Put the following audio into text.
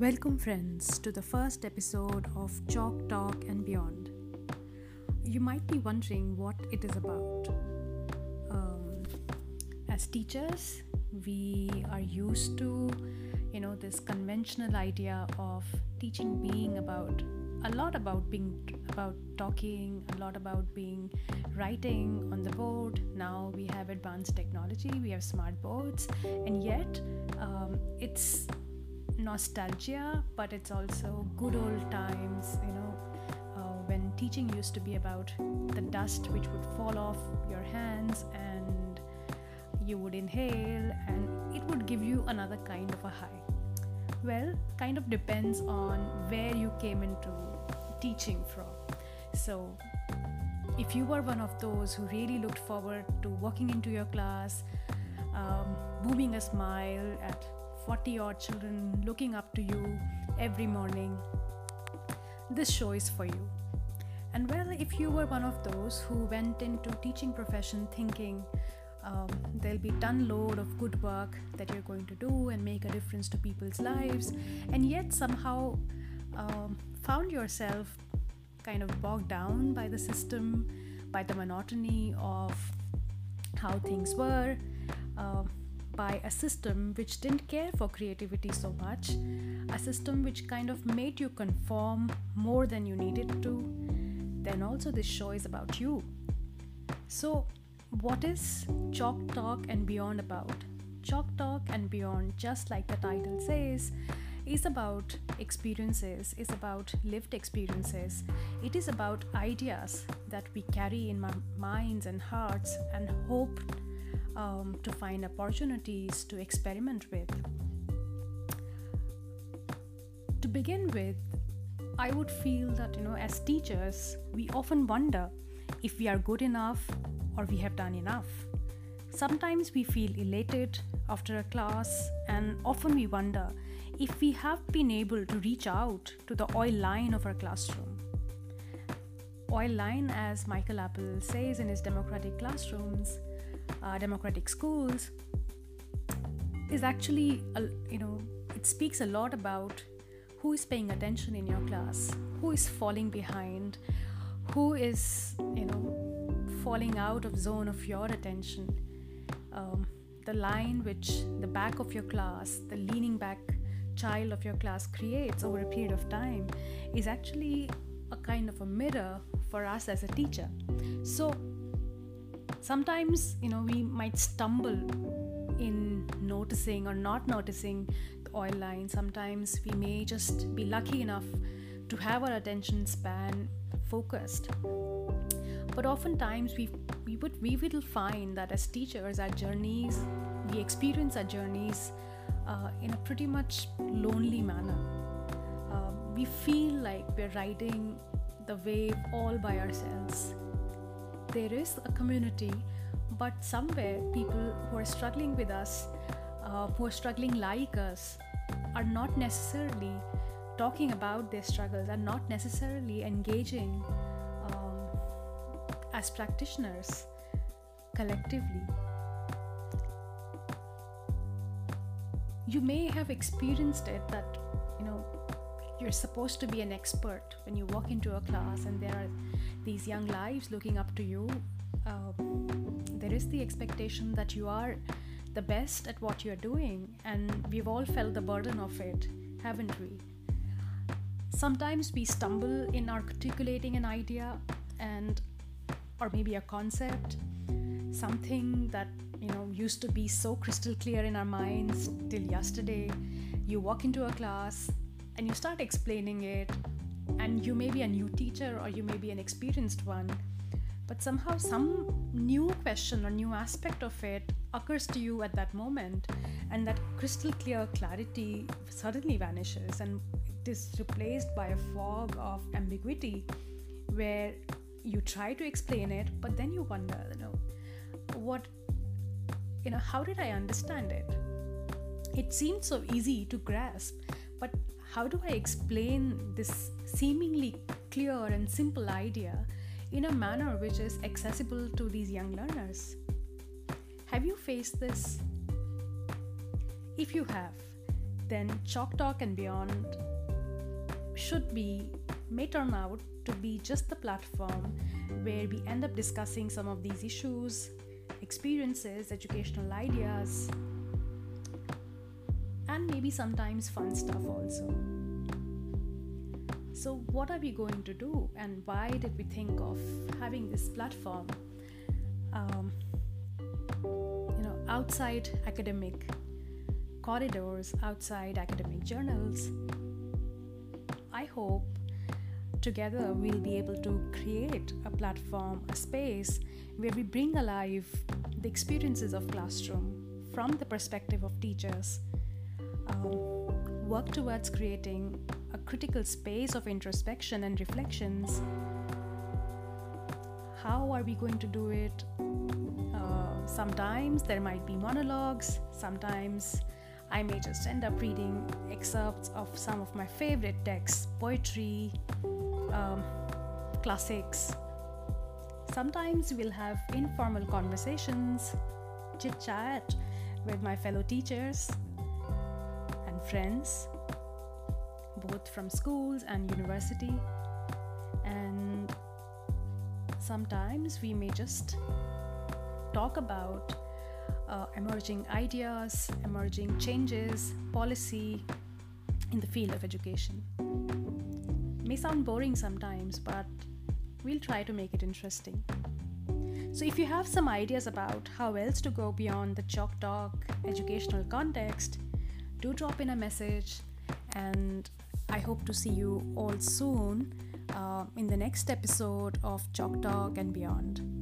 Welcome, friends, to the first episode of Chalk Talk and Beyond. You might be wondering what it is about. Um, as teachers, we are used to, you know, this conventional idea of teaching being about a lot about being about talking, a lot about being writing on the board. Now we have advanced technology, we have smart boards, and yet um, it's nostalgia, but it's also good old times, you know, uh, when teaching used to be about the dust which would fall off your hands and you would inhale and it would give you another kind of a high. Well, kind of depends on where you came into teaching from. So, if you were one of those who really looked forward to walking into your class, um, booming a smile at 40 odd children looking up to you every morning, this show is for you. And well, if you were one of those who went into teaching profession thinking um, there'll be ton load of good work that you're going to do and make a difference to people's lives, and yet somehow um, found yourself kind of bogged down by the system, by the monotony of how things were. Uh, by a system which didn't care for creativity so much, a system which kind of made you conform more than you needed to, then also this show is about you. So, what is Chalk Talk and Beyond about? Chalk Talk and Beyond, just like the title says, is about experiences, is about lived experiences. It is about ideas that we carry in our minds and hearts and hope um, to find opportunities to experiment with. To begin with, I would feel that, you know, as teachers, we often wonder if we are good enough or we have done enough. Sometimes we feel elated after a class, and often we wonder if we have been able to reach out to the oil line of our classroom. Oil line, as Michael Apple says in his democratic classrooms, uh, democratic schools is actually a, you know it speaks a lot about who is paying attention in your class who is falling behind who is you know falling out of zone of your attention. Um, the line which the back of your class the leaning back child of your class creates over a period of time is actually a kind of a mirror for us as a teacher. So sometimes you know we might stumble in noticing or not noticing the oil line. Sometimes we may just be lucky enough to have our attention span focused. But oftentimes we we would we will find that as teachers our journeys we experience our journeys uh, in a pretty much lonely manner. Uh, we feel like we're riding the wave all by ourselves there is a community, but somewhere people who are struggling with us, uh, who are struggling like us, are not necessarily talking about their struggles, are not necessarily engaging um, as practitioners collectively. You may have experienced it that, you know, you're supposed to be an expert when you walk into a class and there are these young lives looking up to you uh, there is the expectation that you are the best at what you're doing and we've all felt the burden of it haven't we? Sometimes we stumble in articulating an idea and or maybe a concept something that you know used to be so crystal clear in our minds till yesterday. You walk into a class and you start explaining it and you may be a new teacher or you may be an experienced one but somehow some new question or new aspect of it occurs to you at that moment and that crystal clear clarity suddenly vanishes and it is replaced by a fog of ambiguity where you try to explain it but then you wonder you know what you know how did i understand it? It seemed so easy to grasp but how do I explain this seemingly clear and simple idea in a manner which is accessible to these young learners? Have you faced this? If you have, then Chalk Talk and Beyond should be, may turn out to be just the platform where we end up discussing some of these issues, experiences, educational ideas, and maybe sometimes fun stuff also. So, what are we going to do, and why did we think of having this platform? Um, you know, outside academic corridors, outside academic journals. I hope together we'll be able to create a platform, a space where we bring alive the experiences of classroom from the perspective of teachers. Um, work towards creating a critical space of introspection and reflections. How are we going to do it? Uh, sometimes there might be monologues, sometimes I may just end up reading excerpts of some of my favorite texts, poetry, um, classics. Sometimes we'll have informal conversations, chit chat with my fellow teachers friends, both from schools and university. And sometimes we may just talk about uh, emerging ideas, emerging changes, policy in the field of education. May sound boring sometimes, but we'll try to make it interesting. So, if you have some ideas about how else to go beyond the Chalk Talk educational context, do drop in a message, and I hope to see you all soon uh, in the next episode of Chalk Talk and Beyond.